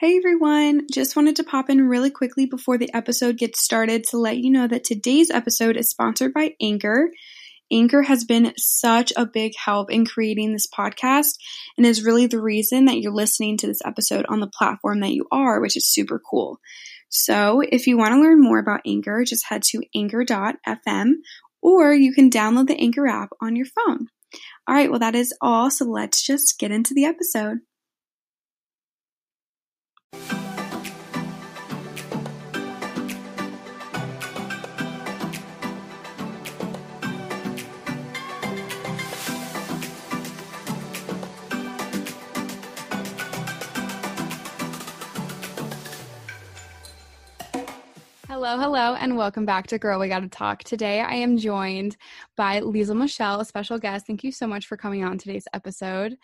Hey everyone, just wanted to pop in really quickly before the episode gets started to let you know that today's episode is sponsored by Anchor. Anchor has been such a big help in creating this podcast and is really the reason that you're listening to this episode on the platform that you are, which is super cool. So, if you want to learn more about Anchor, just head to anchor.fm or you can download the Anchor app on your phone. All right, well, that is all. So, let's just get into the episode. Hello, hello, and welcome back to Girl We Gotta Talk. Today I am joined by Liesl Michelle, a special guest. Thank you so much for coming on today's episode.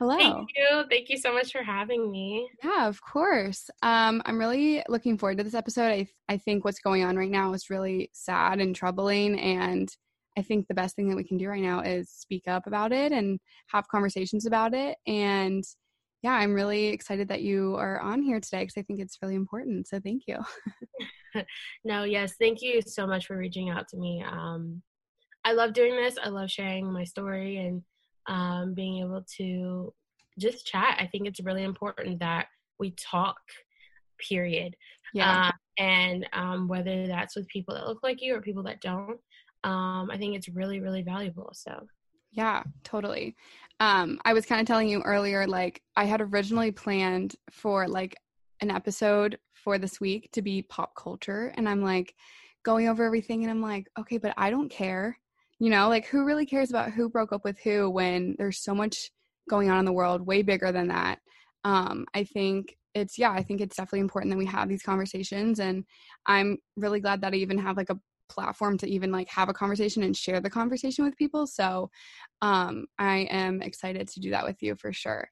Hello. Thank you. Thank you so much for having me. Yeah, of course. Um, I'm really looking forward to this episode. I, I think what's going on right now is really sad and troubling. And I think the best thing that we can do right now is speak up about it and have conversations about it. And yeah, I'm really excited that you are on here today because I think it's really important. So thank you. no, yes, thank you so much for reaching out to me. Um, I love doing this. I love sharing my story and um, being able to just chat. I think it's really important that we talk, period. Yeah. Uh, and um, whether that's with people that look like you or people that don't, um, I think it's really, really valuable. So yeah, totally. Um, I was kind of telling you earlier, like I had originally planned for like an episode for this week to be pop culture, and I'm like going over everything, and I'm like, okay, but I don't care. You know, like who really cares about who broke up with who when there's so much going on in the world, way bigger than that. Um, I think it's yeah, I think it's definitely important that we have these conversations, and I'm really glad that I even have like a platform to even like have a conversation and share the conversation with people. So um, I am excited to do that with you for sure.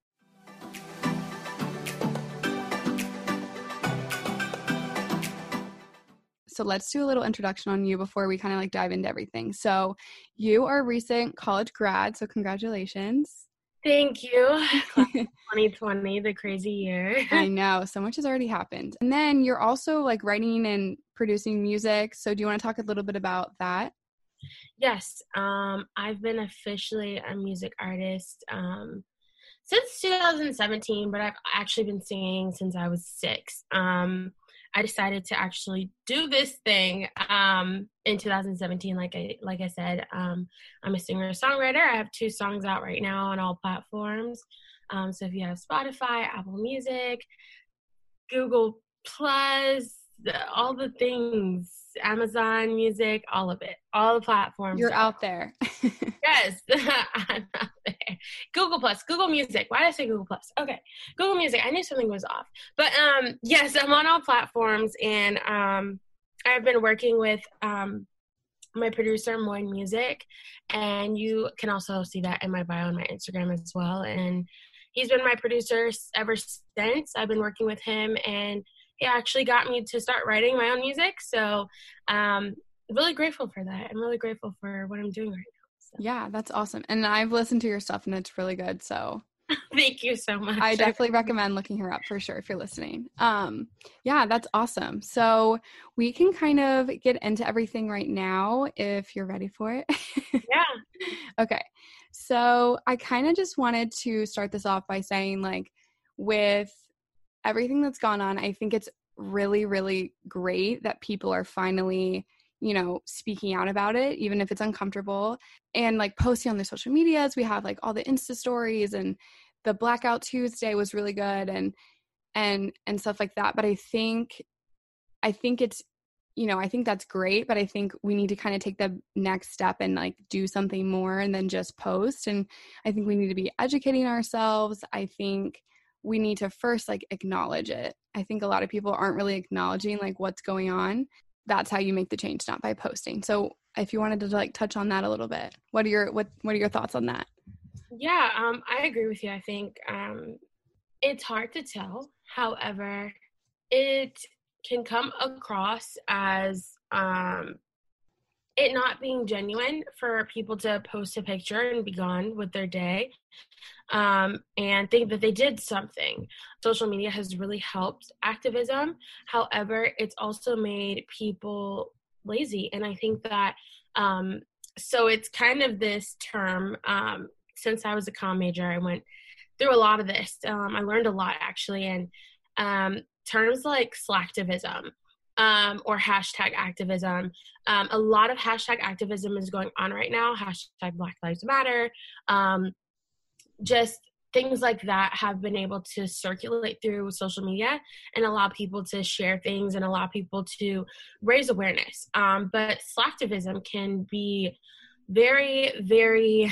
So let's do a little introduction on you before we kind of like dive into everything. So you are a recent college grad, so congratulations. Thank you. 2020, the crazy year. I know. So much has already happened. And then you're also like writing and producing music. So do you want to talk a little bit about that? Yes. Um, I've been officially a music artist um, since 2017, but I've actually been singing since I was six. Um, I decided to actually do this thing um, in 2017. Like I like I said, um, I'm a singer songwriter. I have two songs out right now on all platforms. Um, so if you have Spotify, Apple Music, Google Plus, all the things, Amazon Music, all of it, all the platforms. You're out there. yes, I'm out there. Google Plus, Google Music. Why did I say Google Plus? Okay, Google Music. I knew something was off, but um, yes, I'm on all platforms, and um, I've been working with um, my producer Moin Music, and you can also see that in my bio on my Instagram as well. And he's been my producer ever since. I've been working with him, and he actually got me to start writing my own music. So, um, really grateful for that. I'm really grateful for what I'm doing right now. So. Yeah, that's awesome. And I've listened to your stuff and it's really good. So Thank you so much. I definitely recommend looking her up for sure if you're listening. Um, yeah, that's awesome. So we can kind of get into everything right now if you're ready for it. yeah. okay. So I kind of just wanted to start this off by saying, like, with everything that's gone on, I think it's really, really great that people are finally you know, speaking out about it, even if it's uncomfortable, and like posting on their social medias. We have like all the Insta stories and the Blackout Tuesday was really good and and and stuff like that. But I think I think it's you know, I think that's great, but I think we need to kind of take the next step and like do something more and then just post. And I think we need to be educating ourselves. I think we need to first like acknowledge it. I think a lot of people aren't really acknowledging like what's going on. That's how you make the change not by posting. So if you wanted to like touch on that a little bit what are your what what are your thoughts on that? Yeah um i agree with you. I think um it's hard to tell. However it can come across as um it not being genuine for people to post a picture and be gone with their day um, and think that they did something. Social media has really helped activism. However, it's also made people lazy. And I think that, um, so it's kind of this term. Um, since I was a comm major, I went through a lot of this. Um, I learned a lot actually. And um, terms like slacktivism, um, or hashtag activism. Um, a lot of hashtag activism is going on right now. Hashtag Black Lives Matter. Um, just things like that have been able to circulate through social media and allow people to share things and allow people to raise awareness. Um, but slacktivism can be very, very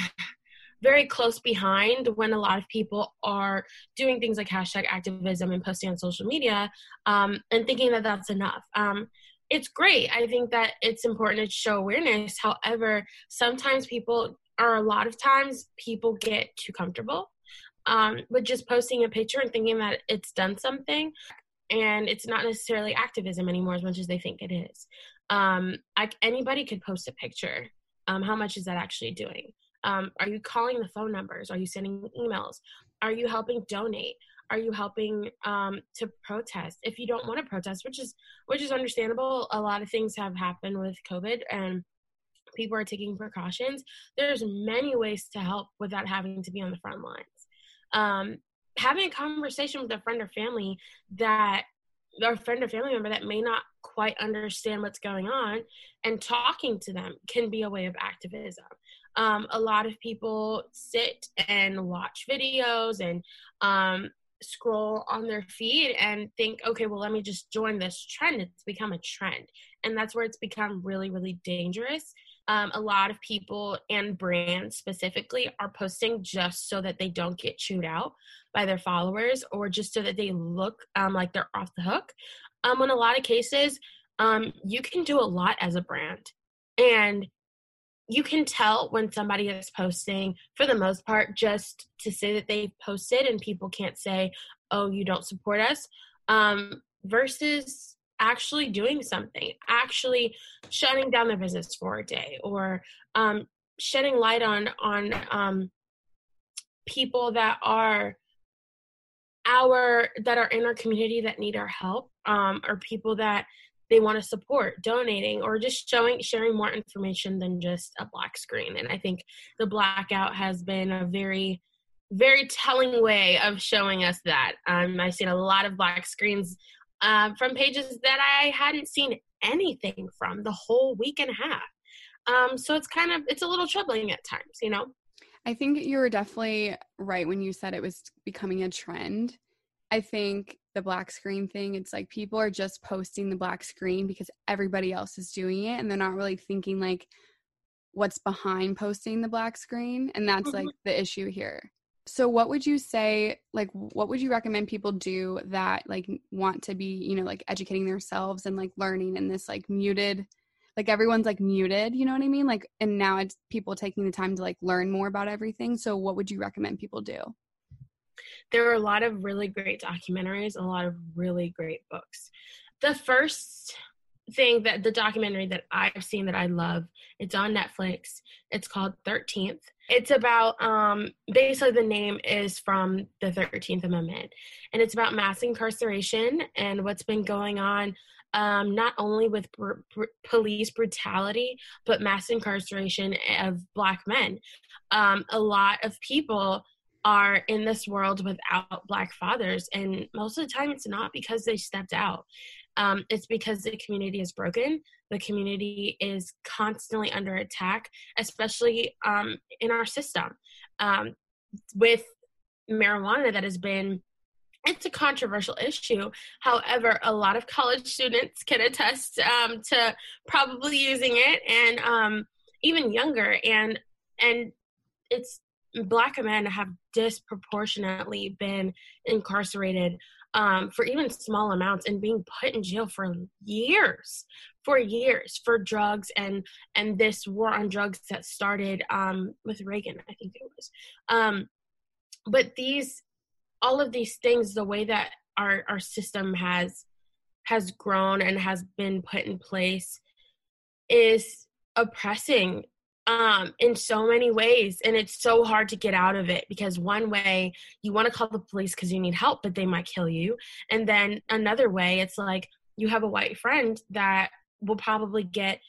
very close behind when a lot of people are doing things like hashtag activism and posting on social media um, and thinking that that's enough. Um, it's great. I think that it's important to show awareness. However, sometimes people, or a lot of times, people get too comfortable um, with just posting a picture and thinking that it's done something. And it's not necessarily activism anymore as much as they think it is. Um, like anybody could post a picture. Um, how much is that actually doing? Um, are you calling the phone numbers? Are you sending emails? Are you helping donate? Are you helping um, to protest? If you don't want to protest, which is which is understandable, a lot of things have happened with COVID and people are taking precautions. There's many ways to help without having to be on the front lines. Um, having a conversation with a friend or family that or friend or family member that may not quite understand what's going on and talking to them can be a way of activism um, a lot of people sit and watch videos and um, scroll on their feed and think, okay, well, let me just join this trend. It's become a trend. And that's where it's become really, really dangerous. Um, a lot of people and brands specifically are posting just so that they don't get chewed out by their followers or just so that they look um, like they're off the hook. Um, in a lot of cases, um, you can do a lot as a brand. And you can tell when somebody is posting for the most part just to say that they've posted and people can't say oh you don't support us um, versus actually doing something actually shutting down their business for a day or um, shedding light on on um, people that are our that are in our community that need our help um, or people that they want to support donating or just showing sharing more information than just a black screen. And i think the blackout has been a very very telling way of showing us that. Um, i've seen a lot of black screens uh, from pages that i hadn't seen anything from the whole week and a half. Um, so it's kind of it's a little troubling at times you know? I think you were definitely right when you said it was becoming a trend. I think the black screen thing. It's like people are just posting the black screen because everybody else is doing it and they're not really thinking like what's behind posting the black screen and that's mm-hmm. like the issue here. So what would you say like what would you recommend people do that like want to be, you know, like educating themselves and like learning in this like muted like everyone's like muted, you know what I mean? Like and now it's people taking the time to like learn more about everything. So what would you recommend people do? There are a lot of really great documentaries, a lot of really great books. The first thing that the documentary that I've seen that I love, it's on Netflix. It's called 13th. It's about um, basically the name is from the 13th Amendment, and it's about mass incarceration and what's been going on um, not only with br- br- police brutality, but mass incarceration of Black men. Um, a lot of people are in this world without Black fathers, and most of the time it's not because they stepped out. Um, it's because the community is broken. The community is constantly under attack, especially um, in our system. Um, with marijuana that has been it's a controversial issue. However, a lot of college students can attest um, to probably using it, and um, even younger. And and it's black men have disproportionately been incarcerated um, for even small amounts and being put in jail for years, for years for drugs and and this war on drugs that started um, with Reagan, I think it was. Um, but these all of these things the way that our our system has has grown and has been put in place is oppressing um in so many ways and it's so hard to get out of it because one way you want to call the police because you need help but they might kill you and then another way it's like you have a white friend that will probably get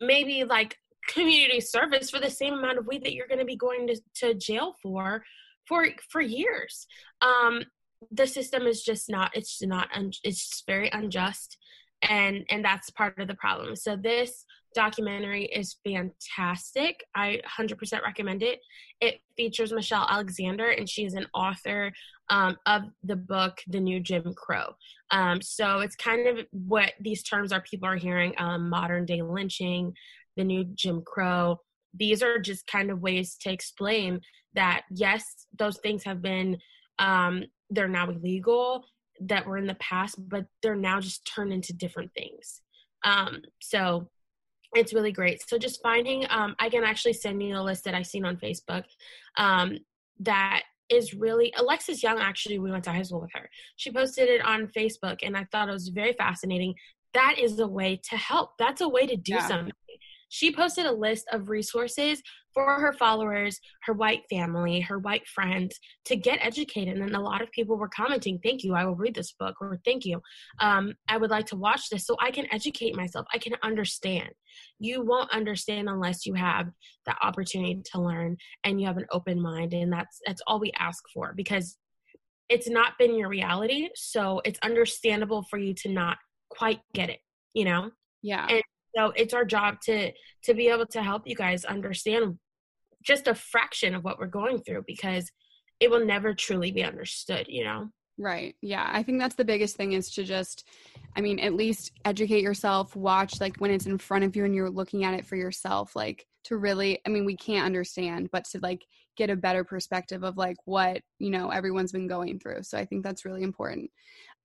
maybe like community service for the same amount of weed that you're going to be going to, to jail for for for years. Um, the system is just not. It's not. Un, it's very unjust, and and that's part of the problem. So this documentary is fantastic. I 100% recommend it. It features Michelle Alexander, and she is an author um, of the book The New Jim Crow. Um, so it's kind of what these terms are people are hearing um, modern day lynching, the new Jim Crow. These are just kind of ways to explain that yes those things have been um they're now illegal that were in the past but they're now just turned into different things um so it's really great. So just finding um i can actually send you a list that i've seen on facebook um that is really alexis young actually we went to high school with her. She posted it on facebook and i thought it was very fascinating. That is a way to help. That's a way to do yeah. something she posted a list of resources for her followers, her white family, her white friends to get educated. And a lot of people were commenting, Thank you, I will read this book, or Thank you, um, I would like to watch this so I can educate myself. I can understand. You won't understand unless you have the opportunity to learn and you have an open mind. And that's that's all we ask for because it's not been your reality. So it's understandable for you to not quite get it, you know? Yeah. And so it's our job to to be able to help you guys understand just a fraction of what we're going through because it will never truly be understood, you know? Right. Yeah. I think that's the biggest thing is to just, I mean, at least educate yourself, watch like when it's in front of you and you're looking at it for yourself, like to really, I mean, we can't understand, but to like get a better perspective of like what, you know, everyone's been going through. So I think that's really important.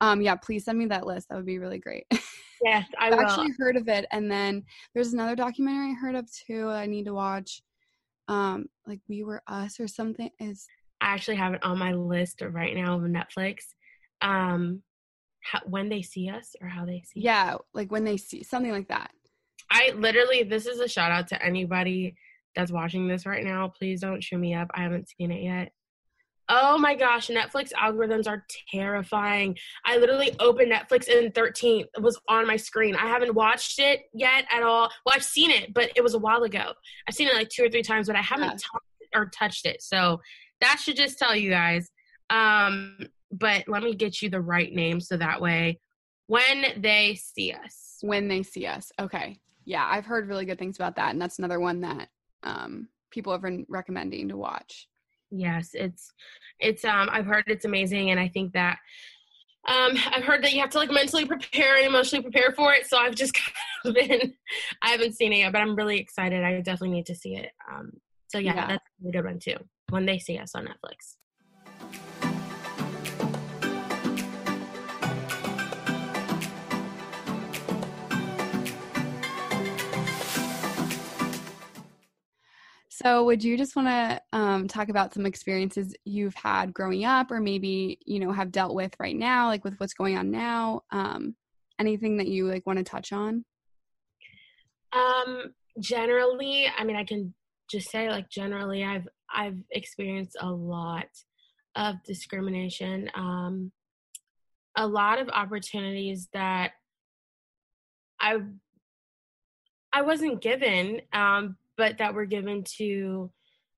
Um, yeah, please send me that list. That would be really great. Yes, I have actually heard of it. And then there's another documentary I heard of too I need to watch um like we were us or something is i actually have it on my list right now of netflix um how, when they see us or how they see yeah like when they see something like that i literally this is a shout out to anybody that's watching this right now please don't chew me up i haven't seen it yet Oh my gosh, Netflix algorithms are terrifying. I literally opened Netflix and 13 was on my screen. I haven't watched it yet at all. Well, I've seen it, but it was a while ago. I've seen it like two or three times, but I haven't yeah. t- or touched it. So that should just tell you guys. Um, but let me get you the right name so that way when they see us. When they see us. Okay. Yeah, I've heard really good things about that. And that's another one that um, people have been recommending to watch. Yes, it's it's um I've heard it's amazing and I think that um I've heard that you have to like mentally prepare and emotionally prepare for it. So I've just kind of been I haven't seen it yet, but I'm really excited. I definitely need to see it. Um so yeah, yeah. that's a good one too. When they see us on Netflix. So, would you just want to um, talk about some experiences you've had growing up, or maybe you know have dealt with right now, like with what's going on now? Um, anything that you like want to touch on? Um, generally, I mean, I can just say like generally I've I've experienced a lot of discrimination. Um, a lot of opportunities that I I wasn't given, um, but that were given to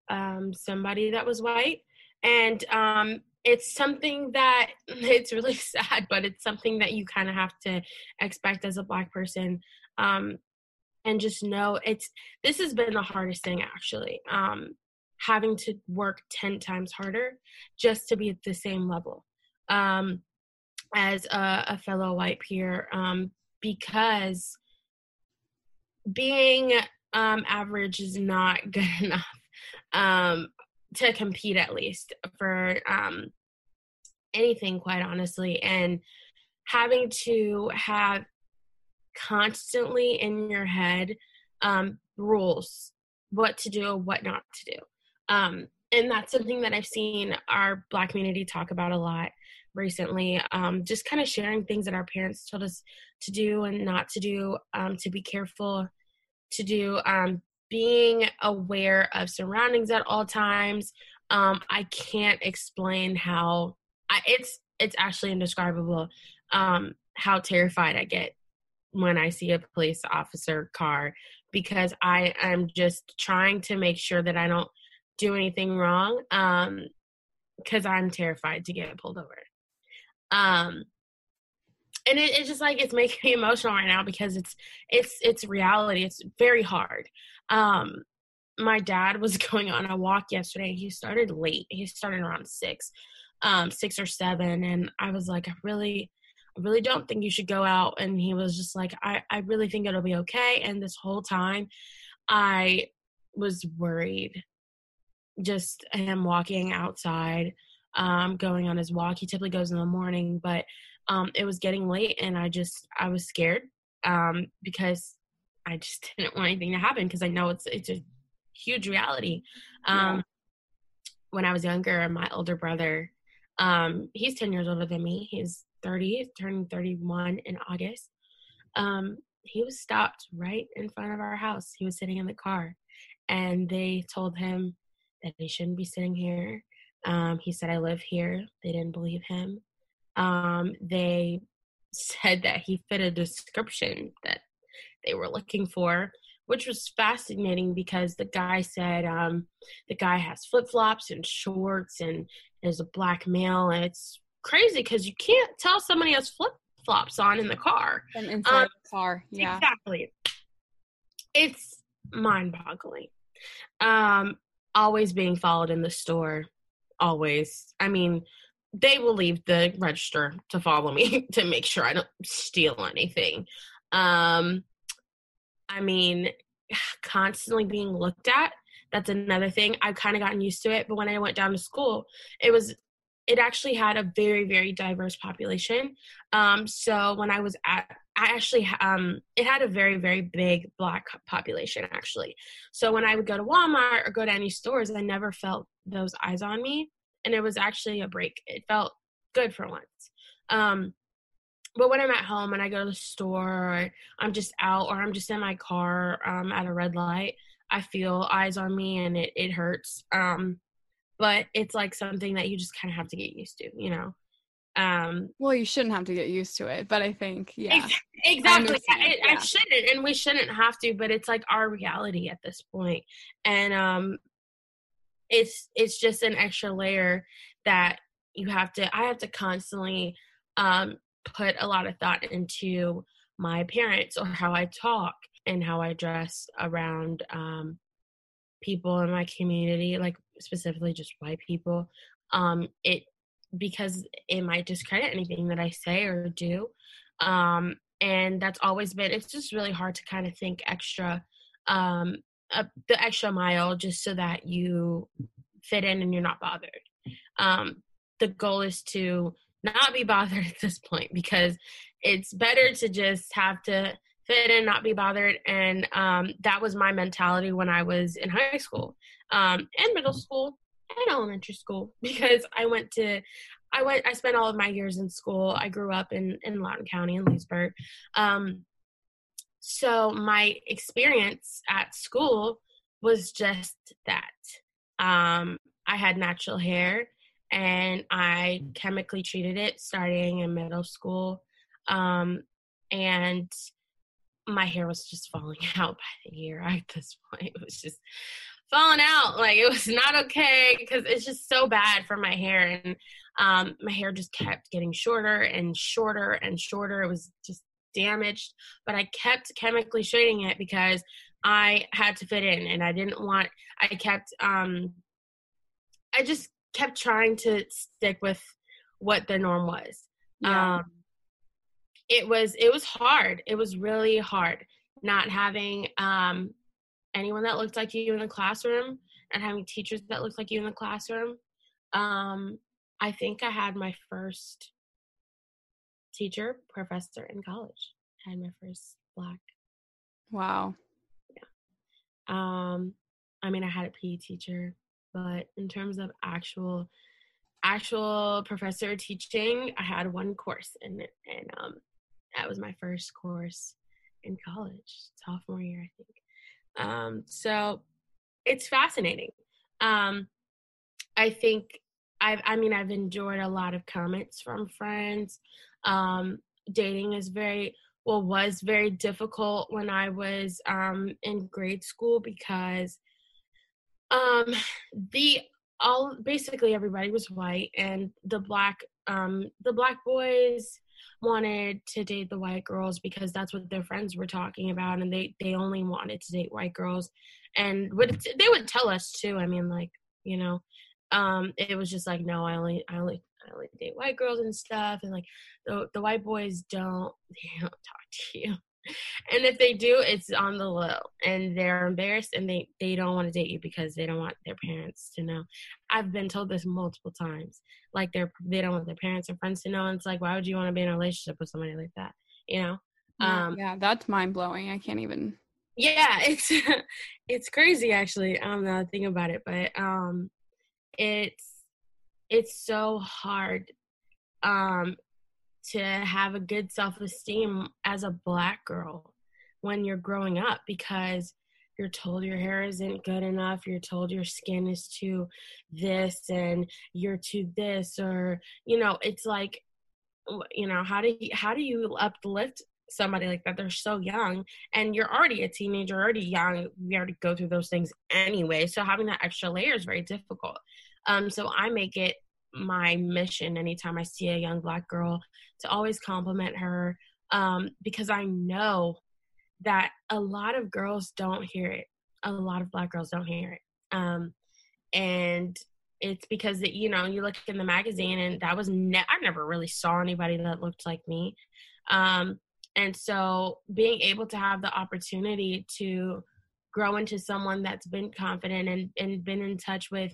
um, somebody that was white, and um, it's something that it's really sad, but it's something that you kind of have to expect as a black person, um, and just know it's. This has been the hardest thing actually, um, having to work ten times harder just to be at the same level um, as a, a, fellow white peer, um, because being um, average is not good enough um, to compete, at least for um, anything, quite honestly. And having to have constantly in your head um, rules, what to do, what not to do. Um, and that's something that I've seen our Black community talk about a lot recently. Um, just kind of sharing things that our parents told us to do and not to do, um, to be careful to do, um, being aware of surroundings at all times. Um, I can't explain how I, it's it's actually indescribable um, how terrified I get when I see a police officer car because I am just trying to make sure that I don't do anything wrong because um, I'm terrified to get pulled over. Um, and it, it's just like it's making me emotional right now because it's it's it's reality. It's very hard. Um, my dad was going on a walk yesterday. He started late. He started around six, um, six or seven, and I was like, I really, I really don't think you should go out. And he was just like, I, I really think it'll be okay. And this whole time, I was worried just him walking outside, um, going on his walk. He typically goes in the morning, but um, it was getting late and I just I was scared um, because I just didn't want anything to happen because I know it's it's a huge reality. Um, yeah. When I was younger, my older brother, um, he's ten years older than me. He's thirty, turning thirty-one in August. Um, he was stopped right in front of our house. He was sitting in the car, and they told him that he shouldn't be sitting here. Um, he said, I live here. They didn't believe him. Um, they said that he fit a description that they were looking for, which was fascinating because the guy said um, the guy has flip flops and shorts and is a black male. And it's crazy because you can't tell somebody has flip flops on in the car. And inside um, the car, yeah. Exactly. It's mind boggling. Um, always being followed in the store always i mean they will leave the register to follow me to make sure i don't steal anything. Um i mean constantly being looked at that's another thing. I've kind of gotten used to it but when i went down to school it was it actually had a very very diverse population. Um so when i was at I actually um it had a very very big black population actually. So when I would go to Walmart or go to any stores, I never felt those eyes on me, and it was actually a break. It felt good for once. Um, but when I'm at home and I go to the store, or I'm just out, or I'm just in my car um, at a red light, I feel eyes on me, and it it hurts. Um, but it's like something that you just kind of have to get used to, you know um well you shouldn't have to get used to it but i think yeah exactly I, yeah. I, shouldn't and we shouldn't have to but it's like our reality at this point and um it's it's just an extra layer that you have to i have to constantly um put a lot of thought into my appearance or how i talk and how i dress around um people in my community like specifically just white people um it because it might discredit anything that I say or do. Um, and that's always been, it's just really hard to kind of think extra, um, uh, the extra mile just so that you fit in and you're not bothered. Um, the goal is to not be bothered at this point because it's better to just have to fit in, not be bothered. And um, that was my mentality when I was in high school um, and middle school and elementary school because I went to I went I spent all of my years in school. I grew up in in Loudoun County in Leesburg. Um, so my experience at school was just that. Um, I had natural hair and I chemically treated it starting in middle school. Um, and my hair was just falling out by the year at this point. It was just falling out. Like it was not okay because it's just so bad for my hair. And um, my hair just kept getting shorter and shorter and shorter. It was just damaged, but I kept chemically straightening it because I had to fit in and I didn't want, I kept, um, I just kept trying to stick with what the norm was. Yeah. Um, it was, it was hard. It was really hard not having, um, anyone that looked like you in the classroom and having teachers that looked like you in the classroom. Um, I think I had my first teacher, professor in college. I had my first black. Wow. Yeah. Um, I mean, I had a PE teacher, but in terms of actual actual professor teaching, I had one course and and um that was my first course in college, sophomore year, I think. Um, so it's fascinating. Um, I think I've, I mean, I've enjoyed a lot of comments from friends. Um, dating is very, well, was very difficult when I was um, in grade school because um, the all basically everybody was white and the black um, the black boys wanted to date the white girls because that's what their friends were talking about and they they only wanted to date white girls and would they would tell us too i mean like you know um, it was just like, no, I only, I only, I only date white girls and stuff, and like the the white boys don't, they don't talk to you, and if they do, it's on the low, and they're embarrassed, and they they don't want to date you because they don't want their parents to know. I've been told this multiple times, like they're they don't want their parents or friends to know, and it's like, why would you want to be in a relationship with somebody like that, you know? Um, yeah, that's mind blowing. I can't even. Yeah, it's it's crazy actually. I don't know think about it, but um, it's it's so hard um to have a good self-esteem as a black girl when you're growing up because you're told your hair isn't good enough you're told your skin is too this and you're too this or you know it's like you know how do you how do you uplift somebody like that? They're so young and you're already a teenager already young we already go through those things anyway. So having that extra layer is very difficult um, so I make it my mission anytime I see a young black girl to always compliment her um, because I know that a lot of girls don't hear it. A lot of black girls don't hear it. Um, and it's because that you know you look in the magazine and that was ne- I never really saw anybody that looked like me. Um, and so being able to have the opportunity to grow into someone that's been confident and, and been in touch with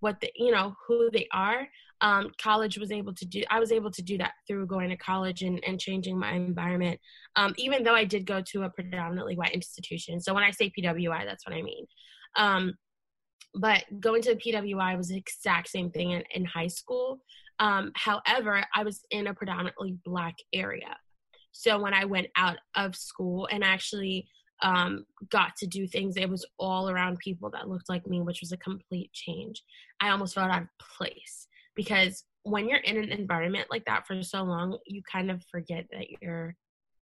what the you know who they are um, college was able to do i was able to do that through going to college and, and changing my environment um, even though i did go to a predominantly white institution. So when i say pwi that's what i mean. Um, but going to the pwi was the exact same thing in, in high school. Um, however i was in a predominantly black area. So when i went out of school and actually um, got to do things. It was all around people that looked like me, which was a complete change. I almost felt out of place because when you're in an environment like that for so long, you kind of forget that you're.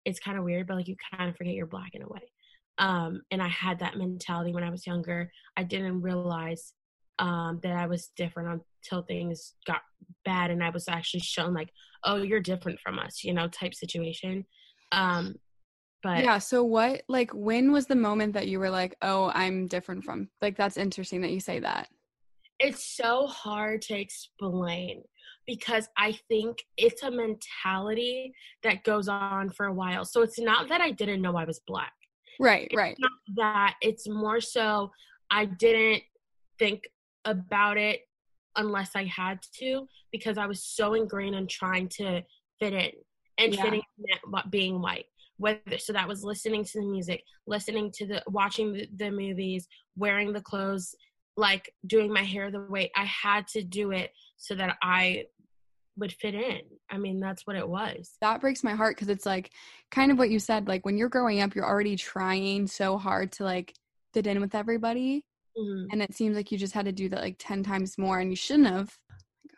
It's kind of weird, but like you kind of forget you're black in a way. Um, and I had that mentality when I was younger. I didn't realize um, that I was different until things got bad, and I was actually shown like, "Oh, you're different from us," you know, type situation. Um, but yeah, so what like when was the moment that you were like, "Oh, I'm different from." Like that's interesting that you say that. It's so hard to explain because I think it's a mentality that goes on for a while. So it's not that I didn't know I was black. Right, it's right. Not that it's more so I didn't think about it unless I had to because I was so ingrained in trying to fit in and yeah. fitting being white whether so that was listening to the music listening to the watching the, the movies wearing the clothes like doing my hair the way i had to do it so that i would fit in i mean that's what it was that breaks my heart because it's like kind of what you said like when you're growing up you're already trying so hard to like fit in with everybody. Mhm. And it seems like you just had to do that like 10 times more and you shouldn't have.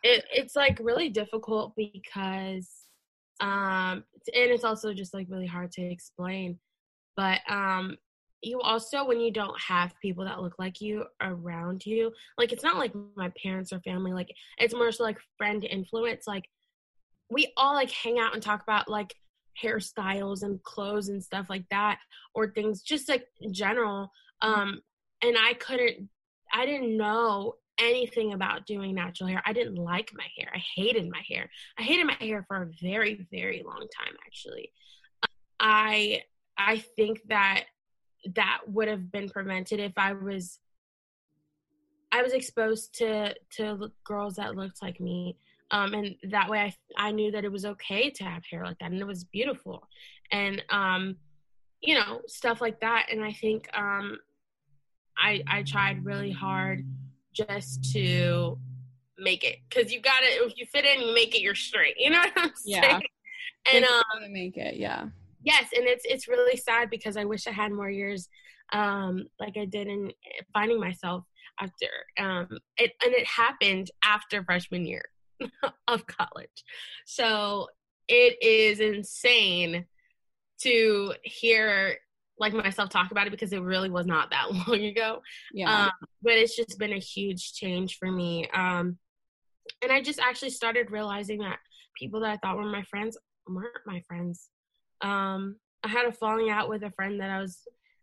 it, it's like really difficult because um and it's also just like really hard to explain. But um you also when you don't have people that look like you around you like it's not like my parents or family like it's more so like friend influence like we all like hang out and talk about like hairstyles and clothes and stuff like that or things just like in general. Um and i couldn't i didn't know anything about doing natural hair. I didn't like my hair. I hated my hair. I hated my hair for a very very long time actually. I i think that that would have been prevented if i was i was exposed to to girls that looked like me. Um, and that way I, I knew that it was okay to have hair like that and it was beautiful. And um, you know stuff like that. And i think um, i i tried really hard just to make it because you got it. if you fit in you make it you're straight you know what i'm Yeah. saying and um make it, yeah. yes and it's it's really sad because i wish i had more years um like i did in finding myself after um it and it happened after freshman year of college so it is insane to hear like myself talk about it because it really was not that long ago. Yeah. um, but it's just been a huge change for me. Um, and i just actually started realizing that people that i thought were my friends weren't my friends. Um, i had a falling out with a friend that i was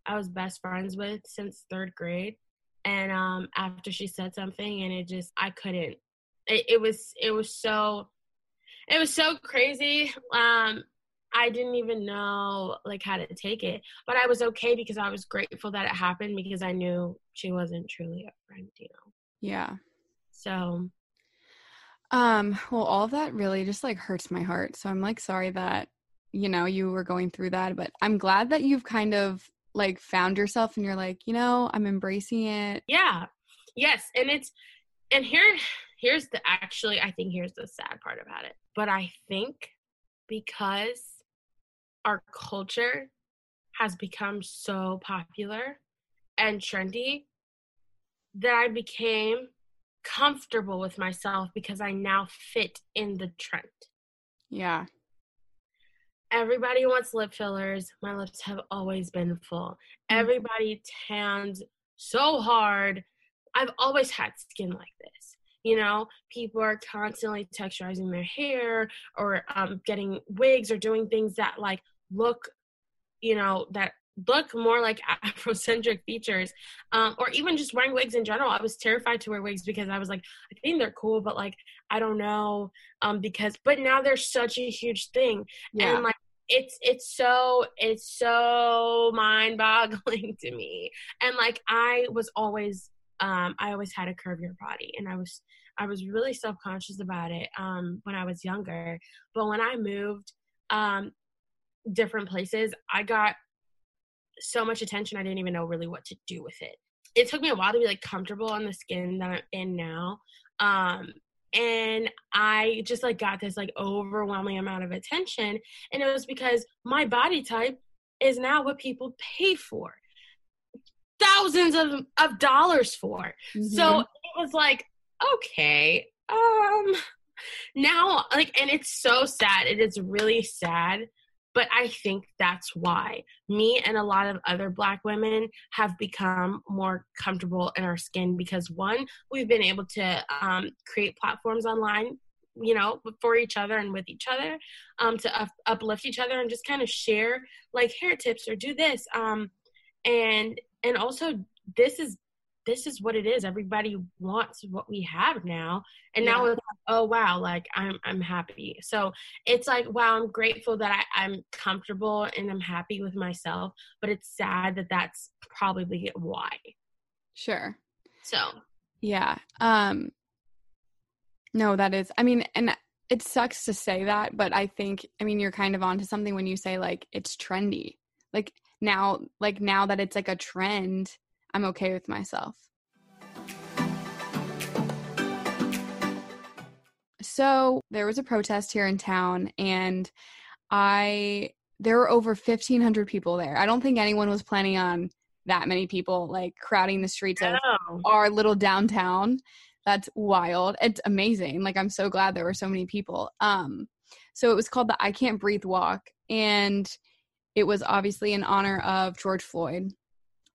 i was best friends with since third grade. And um, after she said something and it just i couldn't it, it was it was so it was so crazy. Um I didn't even know like how to take it, but I was okay because I was grateful that it happened because I knew she wasn't truly a friend, you know. yeah. So Um, well, all of that really just like hurts my heart. So I'm like sorry that, you know, you were going through that, but I'm glad that you've kind of like found yourself and you're like, you know, I'm embracing it. yeah, yes, and it's and here here's the actually I think here's the sad part about it, but I think because our culture has become so popular and trendy that I became comfortable with myself because I now fit in the trend. Yeah. Everybody wants lip fillers. My lips have always been full. Mhm. Everybody tans so hard. I've always had skin like this. You know, people are constantly texturizing their hair or um, getting wigs or doing things that like look, you know, that look more like Afrocentric features, um, or even just wearing wigs in general. I was terrified to wear wigs because I was like, I think they're cool, but like I don't know, um, because but now they're such a huge thing Yeah. and like it's it's so it's so mind boggling to me and like i was always um i always had a curvier body and i was i was really self-conscious about it um when i was younger but when i moved um different places i got so much attention i didn't even know really what to do with it it took me a while to be like comfortable on the skin that i'm in now um and i just like got this like overwhelming amount of attention and it was because my body type is now what people pay for thousands of, of dollars for so Mhm. it was like okay um now like and it's so sad it is really sad but i think that's why. Me and a lot of other black women have become more comfortable in our skin because one we've been able to um, create platforms online you know for each other and with each other um, to up- uplift each other and just kind of share like hair tips or do this um, and and also this is this is what it is everybody wants what we have now and now it's like, oh wow like i'm i'm happy so it's like wow i'm grateful that I, i'm comfortable and i'm happy with myself but it's sad that that's probably why Sure. so Yeah. Um no, that is I mean, and it sucks to say that, but I think I mean you're kind of onto something when you say like it's trendy. Like now like now that it's like a trend, I'm okay with myself. So there was a protest here in town and I there were over 1500 people there. I don't think anyone was planning on that many people like crowding the streets of Oh. our little downtown. That's wild. It's amazing. Like I'm so glad there were so many people. Um so it was called the I Can't Breathe Walk and it was obviously in honor of George Floyd.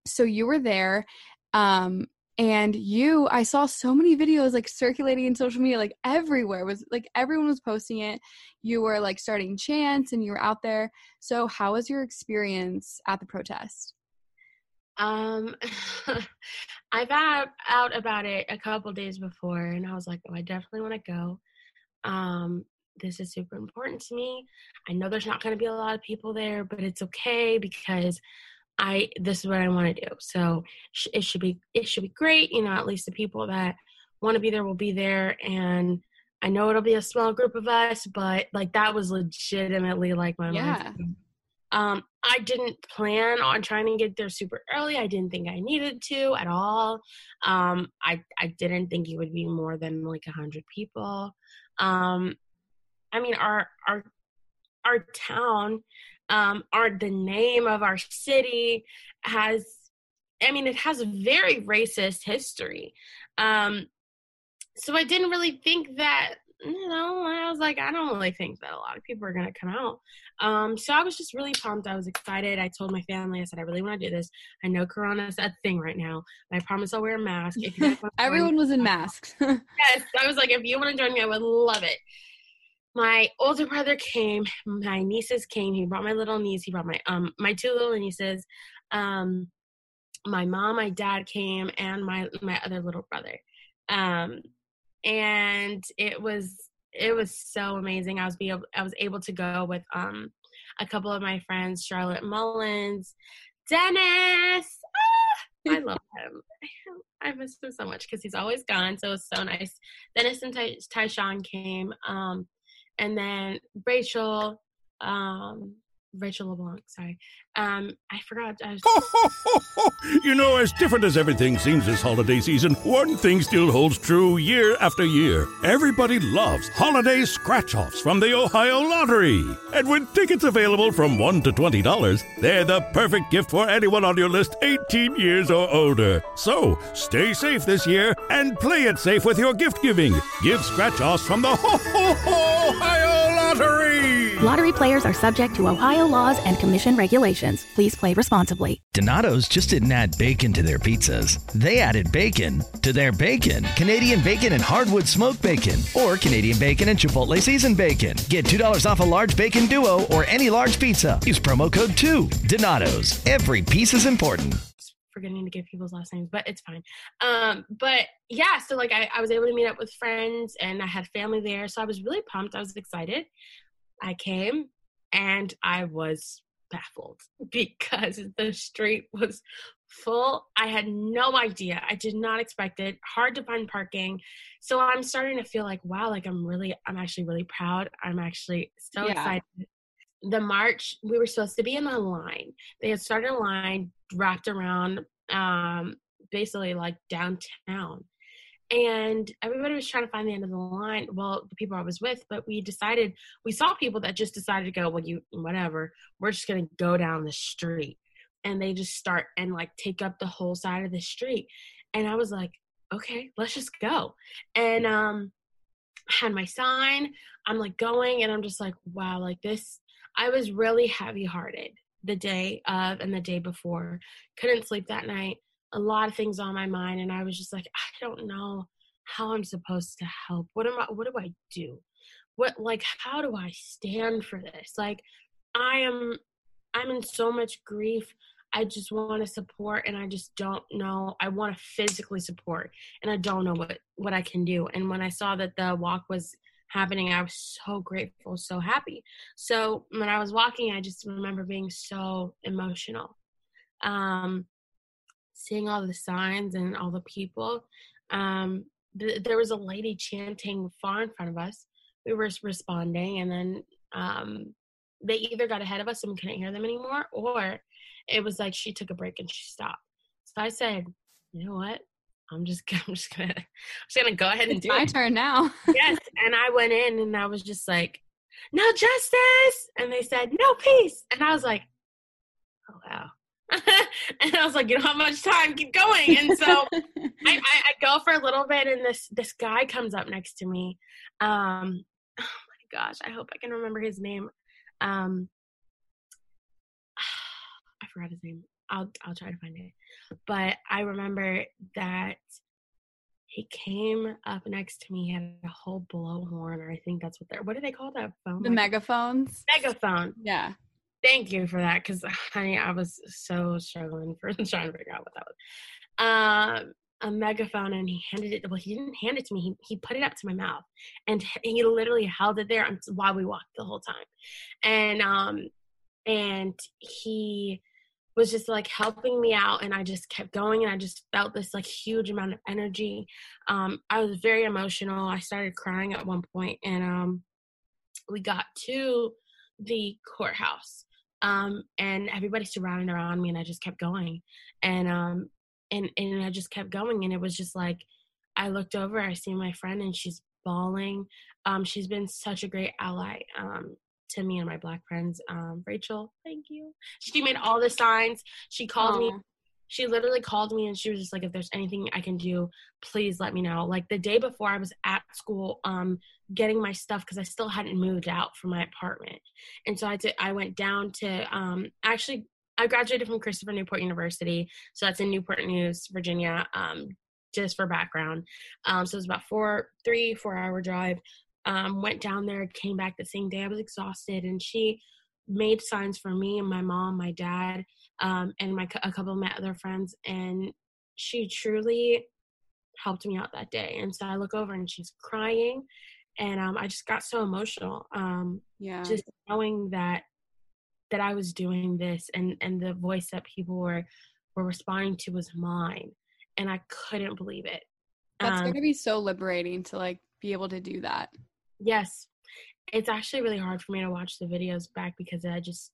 So you were there um and you I saw so many videos like circulating in social media like everywhere was like everyone was posting it. You were like starting chants and you were out there. So how was your experience at the protest? Um, I found out about it a couple days before, and I was like, "Oh, I definitely want to go. Um, this is super important to me. I know there's not going to be a lot of people there, but it's okay because I this is what I want to do. So sh- it should be it should be great. You know, at least the people that want to be there will be there, and I know it'll be a small group of us, but like that was legitimately like my Yeah. Um, I didn't plan on trying to get there super early. I didn't think I needed to at all. Um, I I didn't think it would be more than like a hundred people. Um, I mean, our our our town, um, our the name of our city has. I mean, it has a very racist history. Um, so I didn't really think that. You know, I was like, I don't really think that a lot of people are gonna come out. Um, so I was just really pumped. I was excited. I told my family, I said, I really want to do this. I know Corona is a thing right now, I promise I'll wear a mask. If you guys join Everyone was in masks. Yes, I was like, if you want to join me, I would love it. My older brother came. My nieces came. He brought my little niece. He brought my um my two little nieces. Um, my mom, my dad came, and my my other little brother. Um, and it was it was so amazing. I was be able, I was able to go with um a couple of my friends, Charlotte Mullins, Dennis. Ah, I love him. I miss him so much because he's always gone. So it was so nice. Dennis and Ty- Tyshawn came, um, and then Rachel, um, Rachel LeBlanc. Sorry, um, I forgot. I was, you know, as different as everything seems this holiday season, one thing still holds true year after year. Everybody loves holiday scratch offs from the Ohio Lottery. And with tickets available from $1 to $20, they're the perfect gift for anyone on your list 18 years or older. So stay safe this year and play it safe with your gift giving. Give scratch offs from the Ho Ho Ho Ohio Lottery! Lottery players are subject to Ohio laws and commission regulations. Please play responsibly. Donato's just didn't add bacon to their pizzas. They added bacon to their bacon. Canadian bacon and hardwood smoked bacon, or Canadian bacon and Chipotle seasoned bacon. Get $2 off a large bacon duo or any large pizza. Use promo code 2. Donato's. Every piece is important. forgetting to give people's last names, but it's fine. Um, but yeah, so like I, I was able to meet up with friends and I had family there, so I was really pumped. I was excited. I came and I was baffled because the street was full. I had no idea. I did not expect it. Hard to find parking. So I'm starting to feel like, wow, like I'm really, I'm actually really proud. I'm actually so Yeah. excited. The march, we were supposed to be in a line. They had started a line wrapped around um basically like downtown and everybody was trying to find the end of the line well the people i was with but we decided we saw people that just decided to go well you whatever we're just going to go down the street. And they just start and like take up the whole side of the street. And i was like okay let's just go. And um I had my sign i'm like going and i'm just like wow like this i was really heavy hearted the day of and the day before. Couldn't sleep that night a lot of things on my mind and i was just like i don't know how i'm supposed to help. What am i what do i do? What like how do i stand for this? Like i am i'm in so much grief. I just want to support and i just don't know. I want to physically support and i don't know what what i can do. And when i saw that the walk was happening i was so grateful so happy. So when i was walking i just remember being so emotional. Um seeing all the signs and all the people. Um, th- there was a lady chanting far in front of us. We were responding, and then um, they either got ahead of us and we couldn't hear them anymore, or it was like she took a break and she stopped. So I said, "You know what? I'm just, I'm just gonna, I'm just gonna go ahead and it's do my it." turn now. yes, and I went in and I was just like, "No justice," and they said, "No peace," and I was like, "Oh wow." and I was like, you don't have much time, keep going. And so I, I, I, go for a little bit, and this this guy comes up next to me. Um, oh my gosh, I hope I can remember his name. Um, I forgot his name. I'll I'll try to find it. But I remember that he came up next to me. He had a whole blowhorn, or I think that's what they're. What do they call that phone? The megaphones. Megaphone. Yeah. Thank you for that, because honey, I was so struggling for trying to figure out what that was. Um, a megaphone, and he handed it. Well, he didn't hand it to me. He he put it up to my mouth, and he literally held it there while we walked the whole time, and um, and he was just like helping me out and i just kept going and i just felt this like huge amount of energy um, i was very emotional i started crying at one point and um, we got to the courthouse um, and everybody surrounded around me and i just kept going and um and and i just kept going and it was just like i looked over i see my friend and she's bawling um she's been such a great ally um to me and my black friends. Um, Rachel, thank you. She made all the signs. She called Aww. me. She literally called me and she was just like, if there's anything I can do, please let me know. Like the day before I was at school, um, getting my stuff because I still hadn't moved out from my apartment. And so I did, I went down to um, actually I graduated from Christopher Newport University. So that's in Newport News, Virginia. Um, just for background. Um, so it was about four, three, four hour drive um, went down there, came back the same day. I was exhausted, and she made signs for me and my mom, my dad, um, and my a couple of my other friends, and she truly helped me out that day. And so I look over and she's crying, and um, I just got so emotional. Um, yeah, just knowing that that I was doing this, and and the voice that people were were responding to was mine, and I couldn't believe it. That's um, going to be so liberating to like be able to do that. Yes. It's actually really hard for me to watch the videos back because I just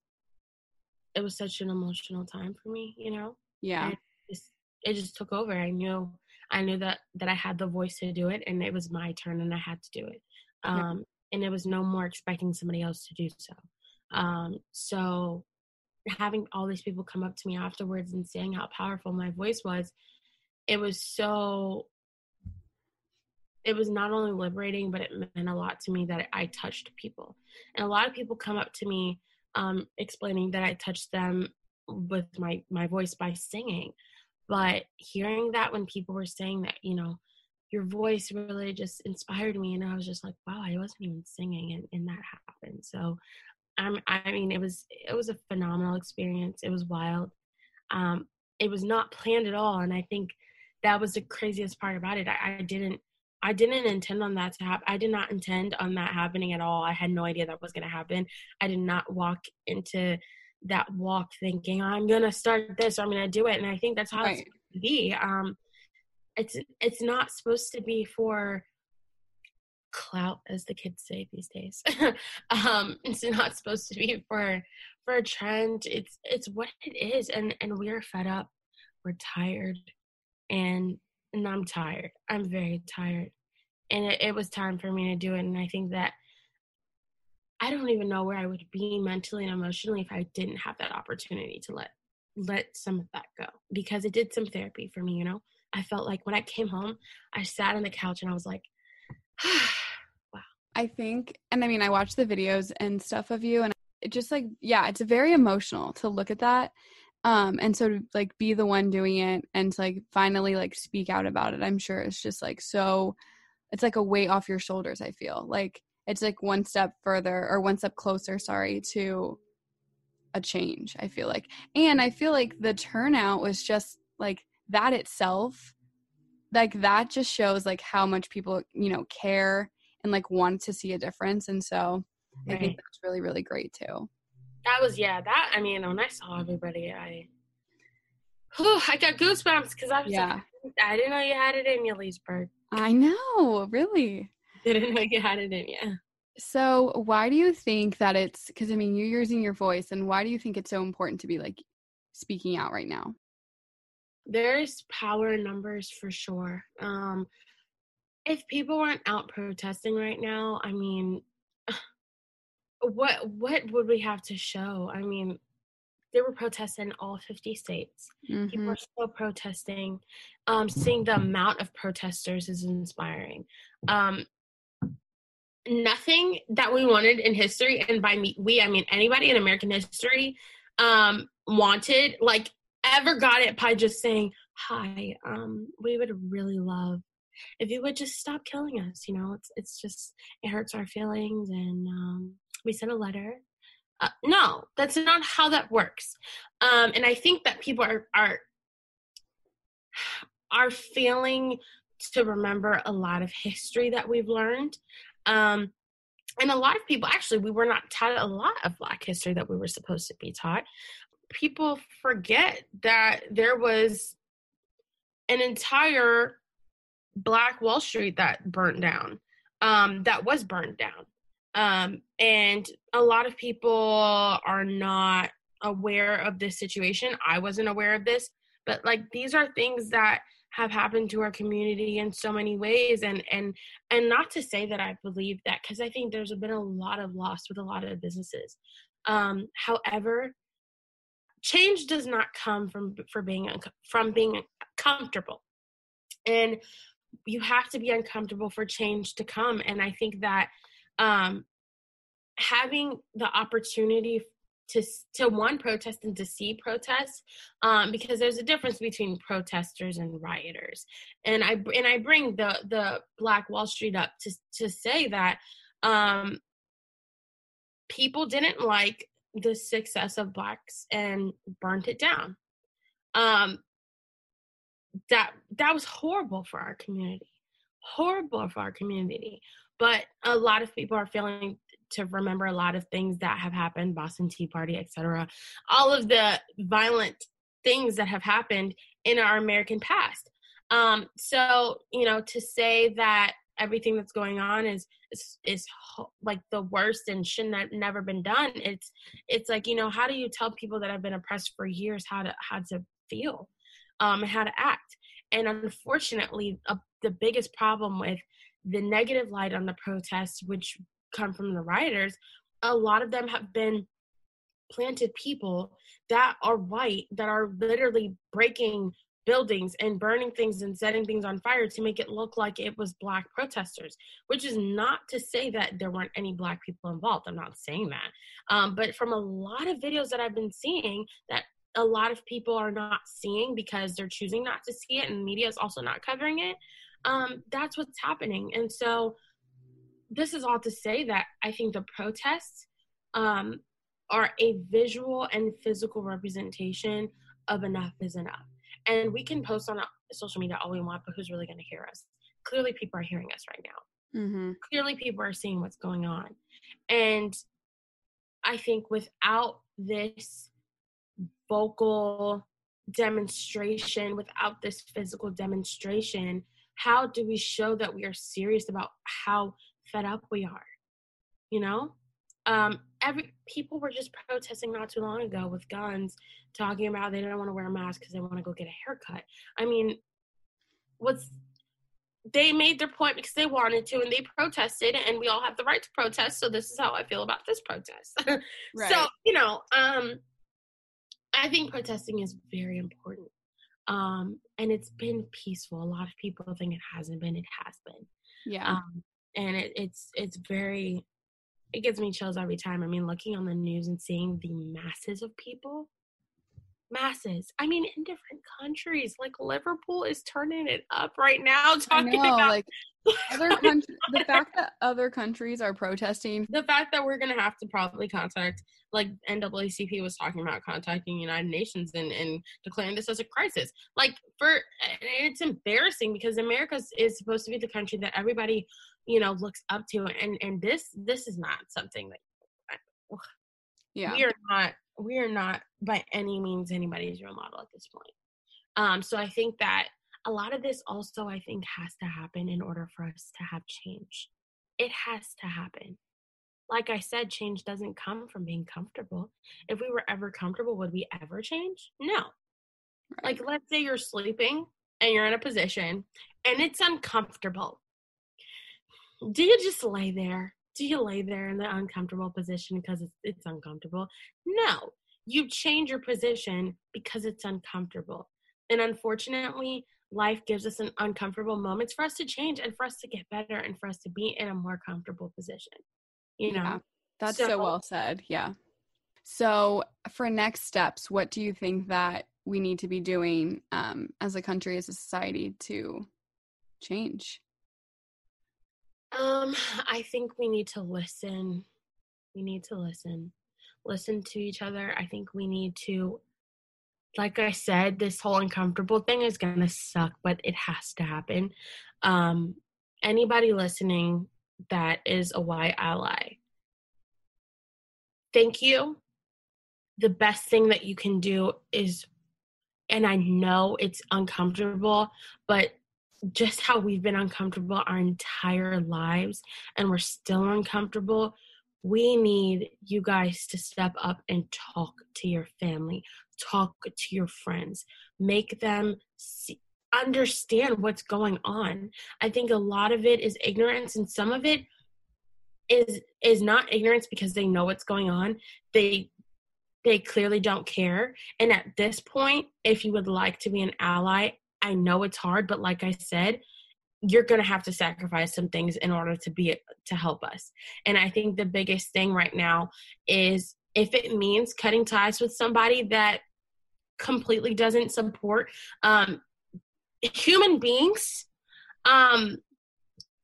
it was such an emotional time for me, you know? Yeah. It just, it just took over. I knew I knew that that I had the voice to do it and it was my turn and I had to do it. Um yeah. and it was no more expecting somebody else to do so. Um so having all these people come up to me afterwards and saying how powerful my voice was, it was so it was not only liberating, but it meant a lot to me that I touched people. And a lot of people come up to me um, explaining that I touched them with my my voice by singing. But hearing that when people were saying that, you know, your voice really just inspired me, and I was just like, wow, I wasn't even singing, and, and that happened. So, um, I mean, it was it was a phenomenal experience. It was wild. Um, it was not planned at all, and I think that was the craziest part about it. I, I didn't I didn't intend on that to happen. I did not intend on that happening at all. I had no idea that was going to happen. I did not walk into that walk thinking I'm going to start this or I'm going to do it. And I think that's how right. it's to be. Um, it's it's not supposed to be for clout, as the kids say these days. um, it's not supposed to be for for a trend. It's it's what it is, and and we're fed up. We're tired, and and I'm tired. I'm very tired. And it, it was time for me to do it. And I think that I don't even know where I would be mentally and emotionally if I didn't have that opportunity to let let some of that go because it did some therapy for me, you know. I felt like when I came home, I sat on the couch and I was like, wow. I think, and I mean, I watched the videos and stuff of you, and it just like, yeah, it's very emotional to look at that um and so to like be the one doing it and to like finally like speak out about it i'm sure it's just like so it's like a weight off your shoulders i feel. Like it's like one step further or one step closer sorry to a change i feel like. And i feel like the turnout was just like that itself like that just shows like how much people you know care and like want to see a difference and so right. i think that's really really great too that was yeah. That I mean, when I saw everybody, I whew, I got goosebumps because I was yeah. like, I didn't know you had it in you, Leesburg. I know, really. Didn't know you had it in you. So, why do you think that it's because I mean, you're using your voice, and why do you think it's so important to be like speaking out right now? There's power in numbers for sure. Um, if people weren't out protesting right now, I mean, what what would we have to show? I mean, there were protests in all 50 states. People Mhm. are still protesting. Um, seeing the amount of protesters is inspiring. Um, nothing that we wanted in history, and by me, we, I mean anybody in American history, um, wanted, like, ever got it by just saying, Hi, um, we would really love if you would just stop killing us. You know, it's, it's just, it hurts our feelings, and um, we sent a letter. Uh, no, that's not how that works. Um, and I think that people are are are failing to remember a lot of history that we've learned. Um, and a lot of people, actually, we were not taught a lot of Black history that we were supposed to be taught. People forget that there was an entire Black Wall Street that burnt down, um, that was burned down. Um, and a lot of people are not aware of this situation. I wasn't aware of this, but like these are things that have happened to our community in so many ways and and and not to say that i believe that because i think there's been a lot of loss with a lot of businesses um however change does not come from for being from being comfortable and you have to be uncomfortable for change to come and i think that um having the opportunity to to one protest and to see protests um, because there's a difference between protesters and rioters. And i and i bring the the black wall street up to to say that um people didn't like the success of blacks and burnt it down. Um that that was horrible for our community. Horrible for our community but a lot of people are failing to remember a lot of things that have happened boston tea party etc all of the violent things that have happened in our american past. Um so you know to say that everything that's going on is is, is ho- like the worst and shouldn't have never been done it's it's like you know how do you tell people that have been oppressed for years how to how to feel um and how to act? And unfortunately uh, the biggest problem with the negative light on the protests which come from the rioters a lot of them have been planted people that are white that are literally breaking buildings and burning things and setting things on fire to make it look like it was black protesters which is not to say that there weren't any black people involved. I'm not saying that. Um, but from a lot of videos that i've been seeing that a lot of people are not seeing because they're choosing not to see it and media is also not covering it um, that's what's happening. And so this is all to say that i think the protests um, are a visual and physical representation of enough is enough. And we can post on social media all we want but who's really going to hear us? Clearly people are hearing us right now. Mm-hmm. clearly people are seeing what's going on. And i think without this vocal demonstration without this physical demonstration how do we show that we are serious about how fed up we are? You know? Um every people were just protesting not too long ago with guns talking about they don't want to wear a mask because they want to go get a haircut. I mean what's they made their point because they wanted to and they protested and we all have the right to protest so this is how i feel about this protest. Right. so you know um i think protesting is very important um and it's been peaceful. A lot of people think it hasn't been it has been. Yeah. um and it, it's it's very it gives me chills every time. I mean looking on the news and seeing the masses of people masses i mean in different countries like liverpool is turning it up right now talking know, about like other countries. The fact that other countries are protesting. the fact that we're gonna have to probably contact like NAACP was talking about contacting United Nations and, and declaring this as a crisis. Like for and it's embarrassing because America is supposed to be the country that everybody, you know, looks up to and and this this is not something that Yeah. we are not we are not by any means anybody's role model at this point. Um so I think that a lot of this also I think has to happen in order for us to have change. It has to happen like I said, change doesn't come from being comfortable. If we were ever comfortable, would we ever change? No. Right. Like, let's say you're sleeping and you're in a position and it's uncomfortable. Do you just lay there? Do you lay there in the uncomfortable position because it's, it's uncomfortable? No. you change your position because it's uncomfortable. And unfortunately, life gives us an uncomfortable moments for us to change and for us to get better and for us to be in a more comfortable position. You know? Yeah, that's so, so well said. Yeah. So, for next steps, what do you think that we need to be doing um, as a country, as a society to change? Um, I think we need to listen. We need to listen. Listen to each other. I think we need to like I said, this whole uncomfortable thing is gonna suck, but it has to happen. Um, anybody listening that is a Y ally, thank you. The best thing that you can do is, and I know it's uncomfortable, but just how we've been uncomfortable our entire lives and we're still uncomfortable, we need you guys to step up and talk to your family, talk to your friends, make them see, understand what's going on. I think a lot of it is ignorance, and some of it is is not ignorance because they know what's going on. They they clearly don't care. And at this point, if you would like to be an ally, I know it's hard, but like I said, you're going to have to sacrifice some things in order to be to help us. And I think the biggest thing right now is if it means cutting ties with somebody that completely doesn't support um, human beings, um,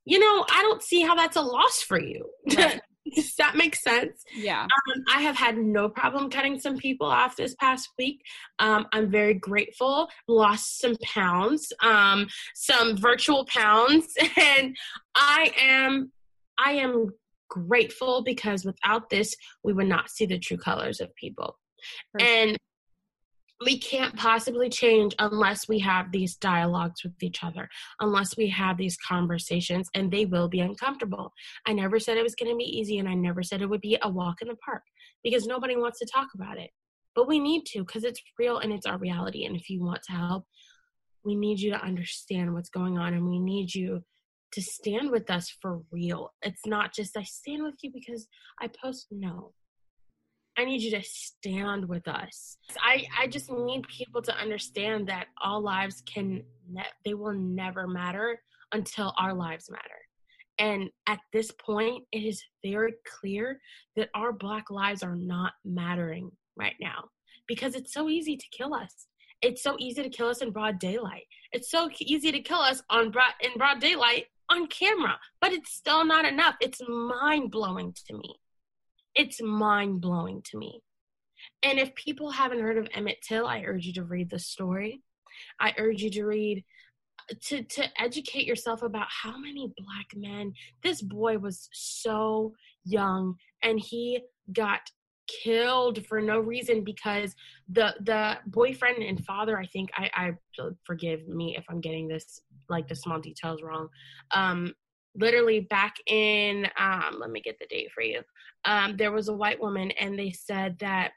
you know, I don't see how that's a loss for you. Right. Does that make sense? Yeah. Um, I have had no problem cutting some people off this past week. Um, I'm very grateful. Lost some pounds, um, some virtual pounds, and I am, I am grateful because without this, we would not see the true colors of people. And we can't possibly change unless we have these dialogues with each other, unless we have these conversations, and they will be uncomfortable. I never said it was going to be easy, and I never said it would be a walk in the park because nobody wants to talk about it. But we need to because it's real and it's our reality. And if you want to help, we need you to understand what's going on, and we need you to stand with us for real. It's not just I stand with you because I post. No, I need you to stand with us. I, I just need people to understand that all lives can, ne- they will never matter until our lives matter. And at this point, it is very clear that our Black lives are not mattering right now because it's so easy to kill us. It's so easy to kill us in broad daylight. It's so easy to kill us on broad, in broad daylight on camera, but it's still not enough. It's mind blowing to me it's mind blowing to me. And if people haven't heard of Emmett Till, I urge you to read the story. I urge you to read to to educate yourself about how many black men this boy was so young and he got killed for no reason because the the boyfriend and father i think i i forgive me if i'm getting this like the small details wrong um literally back in um let me get the date for you um, there was a white woman, and they said that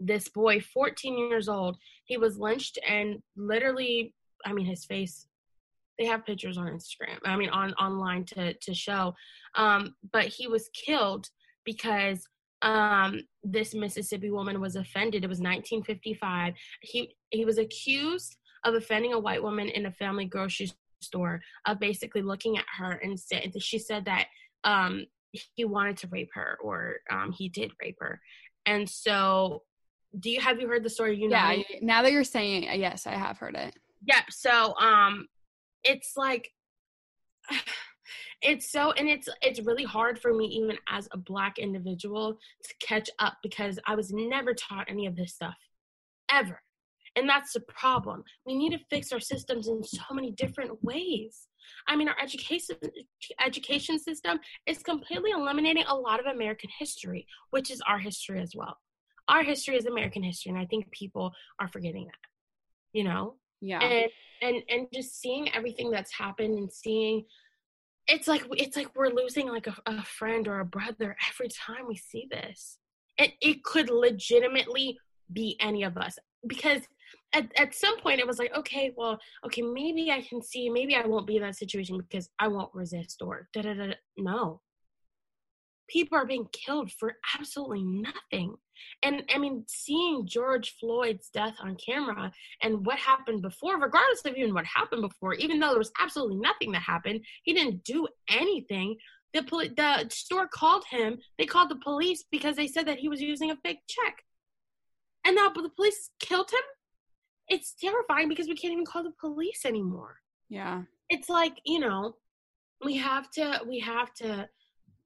this boy, 14 years old, he was lynched and literally, I mean, his face. They have pictures on Instagram. I mean, on online to to show. Um, but he was killed because um, this Mississippi woman was offended. It was 1955. He he was accused of offending a white woman in a family grocery store of basically looking at her and said she said that um, he wanted to rape her or um, he did rape her. And so, do you have you heard the story? You know, yeah. Now that you're saying it, yes, I have heard it. Yep. So, um, it's like it's so and it's it's really hard for me even as a black individual to catch up because i was never taught any of this stuff ever and that's the problem we need to fix our systems in so many different ways I mean, our education education system is completely eliminating a lot of American history, which is our history as well. Our history is American history, and I think people are forgetting that. You know? Yeah. And and and just seeing everything that's happened and seeing it's like it's like we're losing like a, a friend or a brother every time we see this. And it could legitimately be any of us because at, at some point it was like okay well okay maybe i can see maybe i won't be in that situation because i won't resist or da da da no people are being killed for absolutely nothing And I mean, seeing George Floyd's death on camera and what happened before, regardless of even what happened before, even though there was absolutely nothing that happened, he didn't do anything. The, poli- the store called him. They called the police because they said that he was using a fake check. And now the police killed him. It's terrifying because we can't even call the police anymore. Yeah. It's like, you know, we have to we have to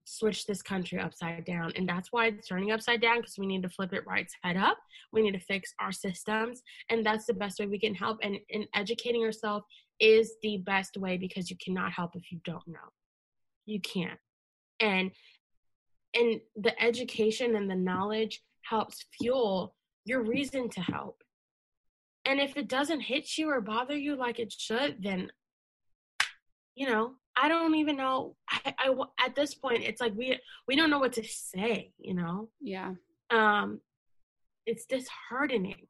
switch this country upside down. And that's why it's turning upside down because we need to flip it right side up. We need to fix our systems. And that's the best way we can help. And, and educating yourself is the best way because you cannot help if you don't know. You can't. And and the education and the knowledge helps fuel your reason to help. And if it doesn't hit you or bother you like it should, then you know, I don't even know. I, I at this point, it's like we we don't know what to say. You know. Yeah. Um, it's disheartening.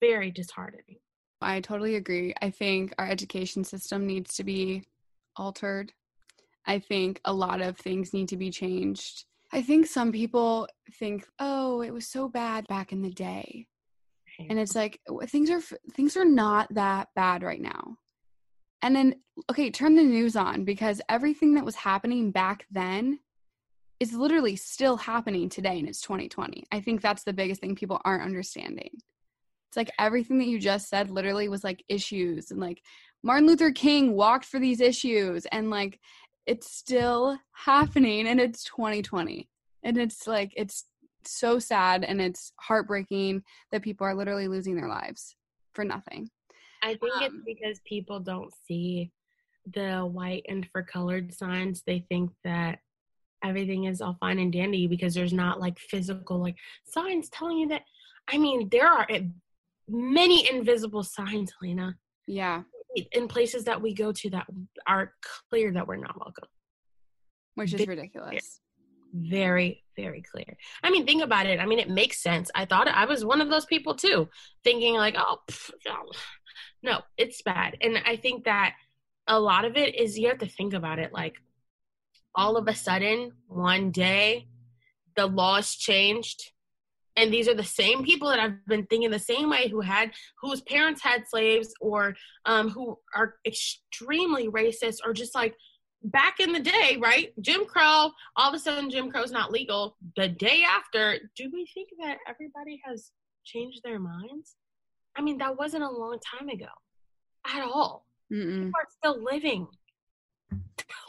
Very disheartening. I totally agree. I think our education system needs to be altered. I think a lot of things need to be changed. I think some people think, "Oh, it was so bad back in the day." And it's like things are things are not that bad right now. And then, okay, turn the news on because everything that was happening back then is literally still happening today and it's 2020. I think that's the biggest thing people aren't understanding. It's like everything that you just said literally was like issues and like Martin Luther King walked for these issues and like it's still happening and it's 2020. And it's like it's so sad and it's heartbreaking that people are literally losing their lives for nothing. I think Um, it's because people don't see the white and for colored signs. They think that everything is all fine and dandy because there's not like physical like signs telling you that. I mean, there are many invisible signs, Lena, Yeah, in places that we go to that are clear that we're not welcome. which is ridiculous. Very very clear. I mean think about it. I mean it makes sense. I thought i was one of those people too thinking like oh pff, no. no it's bad. And i think that a lot of it is you have to think about it like all of a sudden one day the laws changed and these are the same people that i've been thinking the same way who had whose parents had slaves or um, who are extremely racist or just like back in the day, right? Jim Crow, all of a sudden Jim Crow's not legal. The day after, do we think that everybody has changed their minds? I mean, that wasn't a long time ago at all. Mm-mm. People are still living.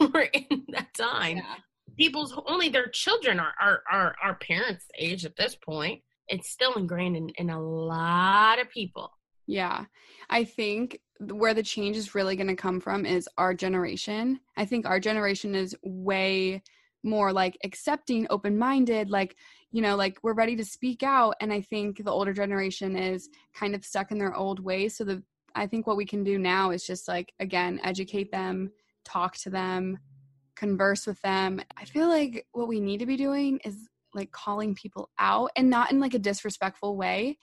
We're in that time. Yeah. People's only their children are, are, are, are parents' age at this point. It's still ingrained in, in a lot of people. Yeah. I think where the change is really going to come from is our generation. I think our generation is way more like accepting, open minded, like, you know, like we're ready to speak out. And I think the older generation is kind of stuck in their old ways. So the, I think what we can do now is just like, again, educate them, talk to them, converse with them. I feel like what we need to be doing is like calling people out and not in like a disrespectful way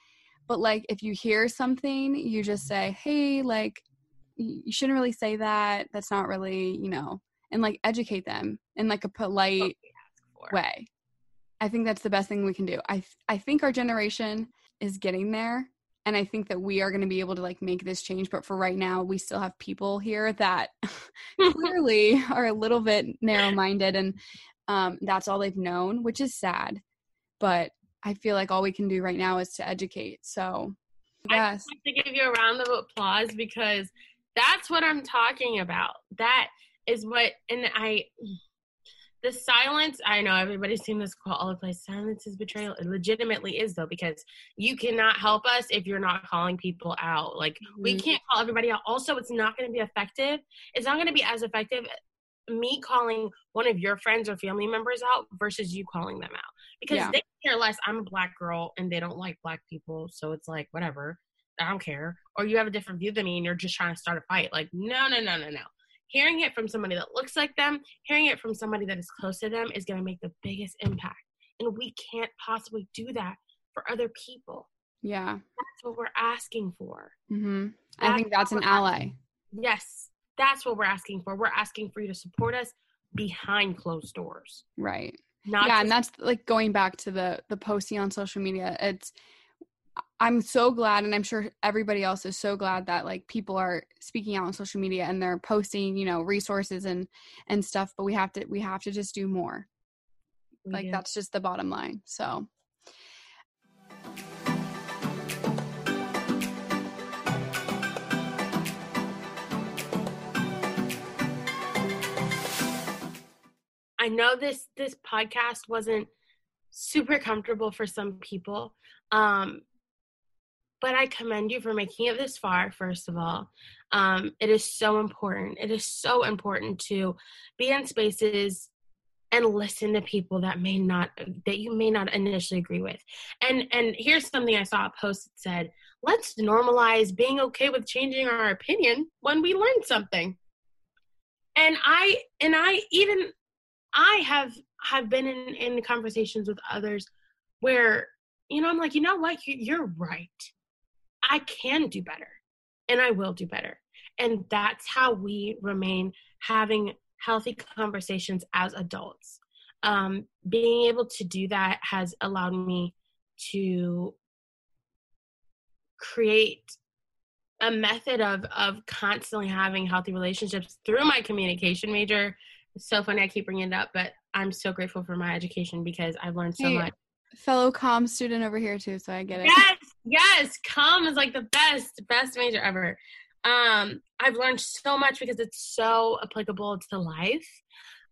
but like if you hear something you just say hey like you shouldn't really say that. That's not really you know and like educate them in like a polite way. I think that's the best thing we can do. I th- i think our generation is getting there and i think that we are going to be able to like make this change but for right now we still have people here that clearly are a little bit narrow minded and um, that's all they've known which is sad. But i feel like all we can do right now is to educate so I yes just have to give you a round of applause because that's what I'm talking about. That is what, and I, the silence, I know everybody's seen this quote all the place silence is betrayal. It legitimately is, though, because you cannot help us if you're not calling people out. Like, we Mhm. can't call everybody out. Also, it's not going to be effective. It's not going to be as effective me calling one of your friends or family members out versus you calling them out because Yeah. they care less. I'm a black girl and they don't like black people, so it's like whatever. I don't care. Or you have a different view than me and you're just trying to start a fight. Like no, no, no, no, no. Hearing it from somebody that looks like them, hearing it from somebody that is close to them is going to make the biggest impact. And we can't possibly do that for other people. yeah That's what we're asking for. hmm i think that's an ally Yes, that's what we're asking for. We're asking for you to support us behind closed doors. right Not yeah, and that's like going back to the the posting on social media. It's I'm so glad and I'm sure everybody else is so glad that like people are speaking out on social media and they're posting, you know, resources and and stuff, but we have to we have to just do more. we Like do. that's just the bottom line. So I know this this podcast wasn't super comfortable for some people. Um but I commend you for making it this far, first of all. Um, it is so important. It is so important to be in spaces and listen to people that may not that you may not initially agree with. And and here's something I saw a post that said, let's normalize being okay with changing our opinion when we learn something. And I and I even I have have been in in conversations with others where you know I'm like, you know what, you, you're right. I can do better, and I will do better. And that's how we remain having healthy conversations as adults. Um, being able to do that has allowed me to create a method of of constantly having healthy relationships through my communication major. So funny I keep bringing it up, but I'm so grateful for my education because I've learned so Hey, much. fellow com student over here too, so I get it. Yes, yes, com is like the best, best major ever. Um, I've learned so much because it's so applicable to life.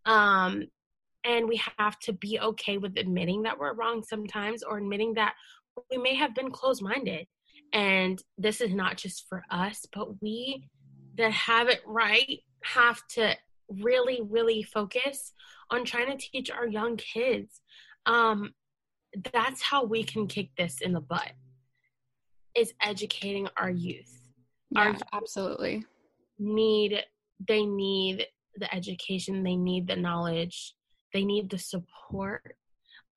Um, and we have to be okay with admitting that we're wrong sometimes or admitting that we may have been closed minded. And this is not just for us, but we that have it right have to really, really focus on trying to teach our young kids. Um, that's how we can kick this in the butt is educating our youth Our Yeah, youth absolutely. need they need the education they need the knowledge they need the support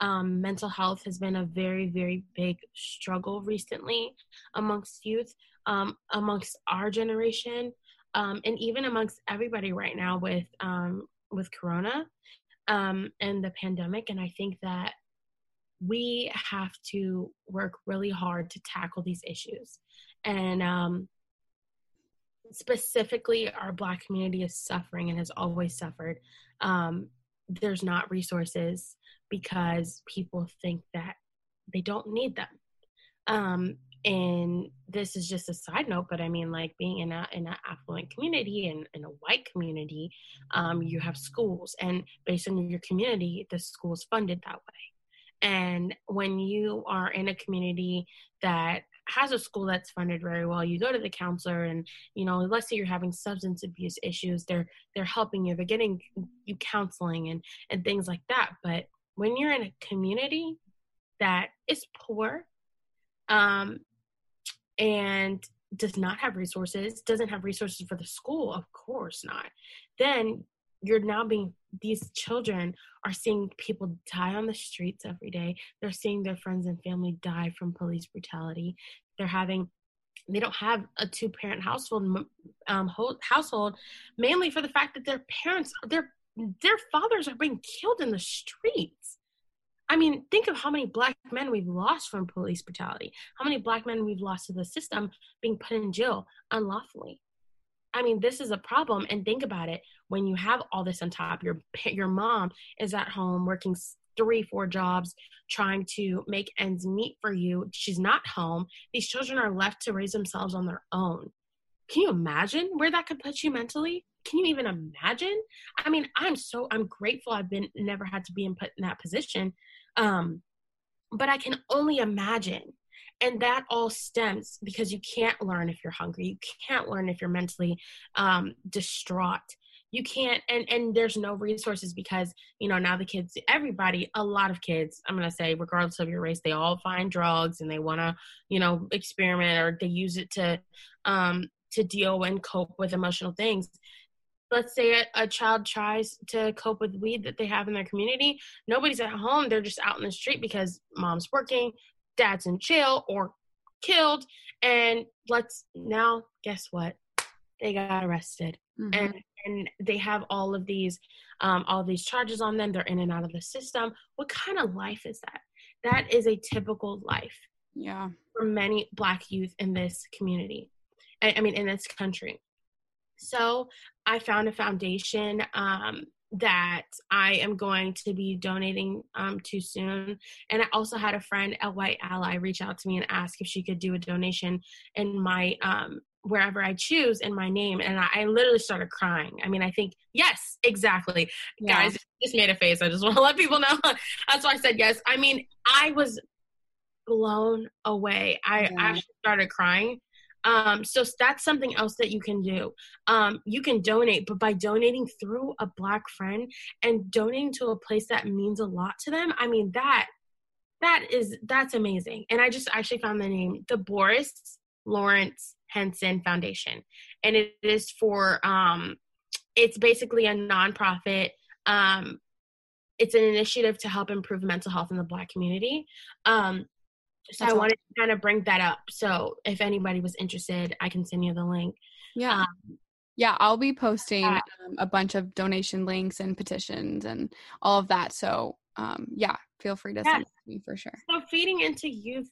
um, mental health has been a very very big struggle recently amongst youth um, amongst our generation um, and even amongst everybody right now with um, with corona um, and the pandemic and i think that we have to work really hard to tackle these issues. And um, specifically our black community is suffering and has always suffered. Um, there's not resources because people think that they don't need them. Um, and this is just a side note but i mean like being in a in an affluent community and in a white community um, you have schools and based on your community the school is funded that way and when you are in a community that has a school that's funded very well, you go to the counselor and, you know, let's say you're having substance abuse issues, they're they're helping you, they're getting you counseling and and things like that. But when you're in a community that is poor, um, and does not have resources, doesn't have resources for the school, of course not, then you're now being these children are seeing people die on the streets every day. They're seeing their friends and family die from police brutality. They're having they don't have a two parent household um, household mainly for the fact that their parents their their fathers are being killed in the streets. I mean, think of how many black men we've lost from police brutality. How many black men we've lost to the system being put in jail unlawfully. I mean, this is a problem. And think about it: when you have all this on top, your your mom is at home working three, four jobs, trying to make ends meet for you. She's not home. These children are left to raise themselves on their own. Can you imagine where that could put you mentally? Can you even imagine? I mean, I'm so I'm grateful I've been never had to be in put in that position. Um, but I can only imagine. And that all stems because you can't learn if you're hungry. You can't learn if you're mentally um, distraught. You can't and and there's no resources because you know now the kids everybody a lot of kids i'm to say regardless of your race they all find drugs and they want to you know experiment or they use it to um to deal and cope with emotional things let's say a, a, child tries to cope with weed that they have in their community nobody's at home they're just out in the street because mom's working dad's in jail or killed and let's now guess what? They got arrested. Mhm. and and they have all of these um, all these charges on them they're in and out of the system. What kind of life is that? That is a typical life Yeah. for many black youth in this community. I, I mean in this country so i found a foundation um, that i am going to be donating um, to soon. And i also had a friend a white ally reach out to me and ask if she could do a donation in my um, wherever i choose in my name. And I, I literally started crying. I mean i think yes exactly. Yeah. guys just made a face. I just want to let people know. That's why i said yes. I mean i was blown away. I Yeah. actually started crying um so that's something else that you can do. Um you can donate but by donating through a black friend and donating to a place that means a lot to them i mean that that is that's amazing. And i just actually found the name the boris lawrence henson foundation. And it is for um it's basically a nonprofit um it's an initiative to help improve mental health in the black community. Um so That's i wanted to kind of bring that up so if anybody was interested i can send you the link Yeah. um, Yeah, I'll be posting um, a bunch of donation links and petitions and all of that. So, um, yeah, feel free to send Yes. it to me for sure. so feeding into youth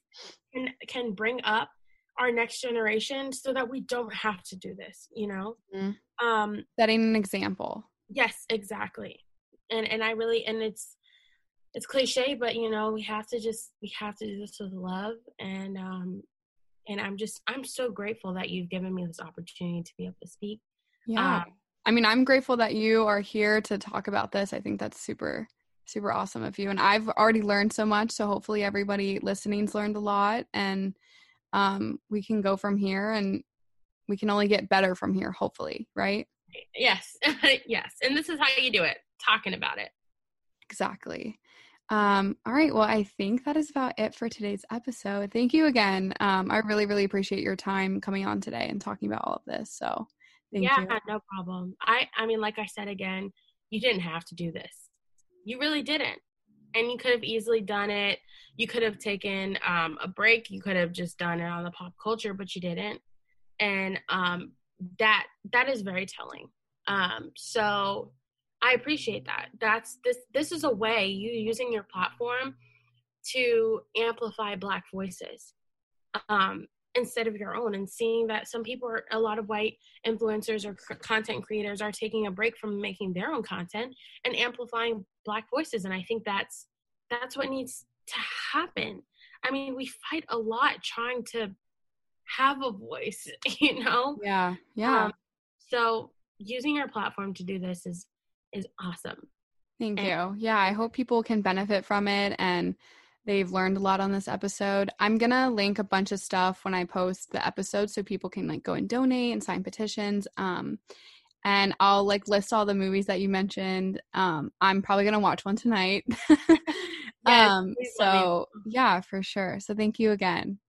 can can bring up our next generation so that we don't have to do this you know Mhm. um Setting an example. yes exactly and and i really and it's it's cliche but you know we have to just we have to do this with love and um and i'm just i'm so grateful that you've given me this opportunity to be able to speak Yeah. Um, I mean, I'm grateful that you are here to talk about this. I think that's super, super awesome of you. And I've already learned so much. So hopefully everybody listening's learned a lot and um, we can go from here and we can only get better from here, hopefully, right? yes yes and this is how you do it talking about it Exactly. Um, all right. Well, I think that is about it for today's episode. Thank you again. Um, I really, really appreciate your time coming on today and talking about all of this. So thank yeah you. no problem i i mean like i said again you didn't have to do this you really didn't and you could have easily done it you could have taken um, a break you could have just done it on the pop culture but you didn't and um, that that is very telling um, so i appreciate that that's this this is a way you using your platform to amplify black voices um, instead of your own and seeing that some people are a lot of white influencers or c- content creators are taking a break from making their own content and amplifying black voices and i think that's that's what needs to happen i mean we fight a lot trying to have a voice you know Yeah. Yeah. Um, so using your platform to do this is is awesome Thank and- you. Yeah, I hope people can benefit from it and they've learned a lot on this episode. I'm going to link a bunch of stuff when I post the episode so people can like go and donate and sign petitions. Um and I'll like list all the movies that you mentioned. Um I'm probably going to watch one tonight. Yes, um so yeah, for sure. So thank you again.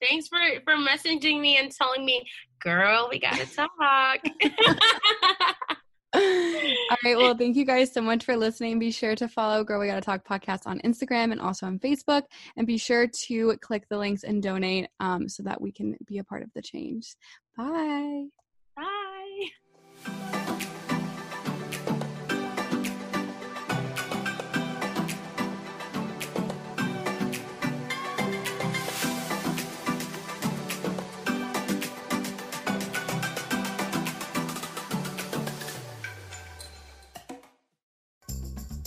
thanks for for messaging me and telling me girl we gotta talk All right. Well, thank you guys so much for listening. Be sure to follow Girl We Gotta Talk podcast on Instagram and also on Facebook. And be sure to click the links and donate um, so that we can be a part of the change. Bye. bye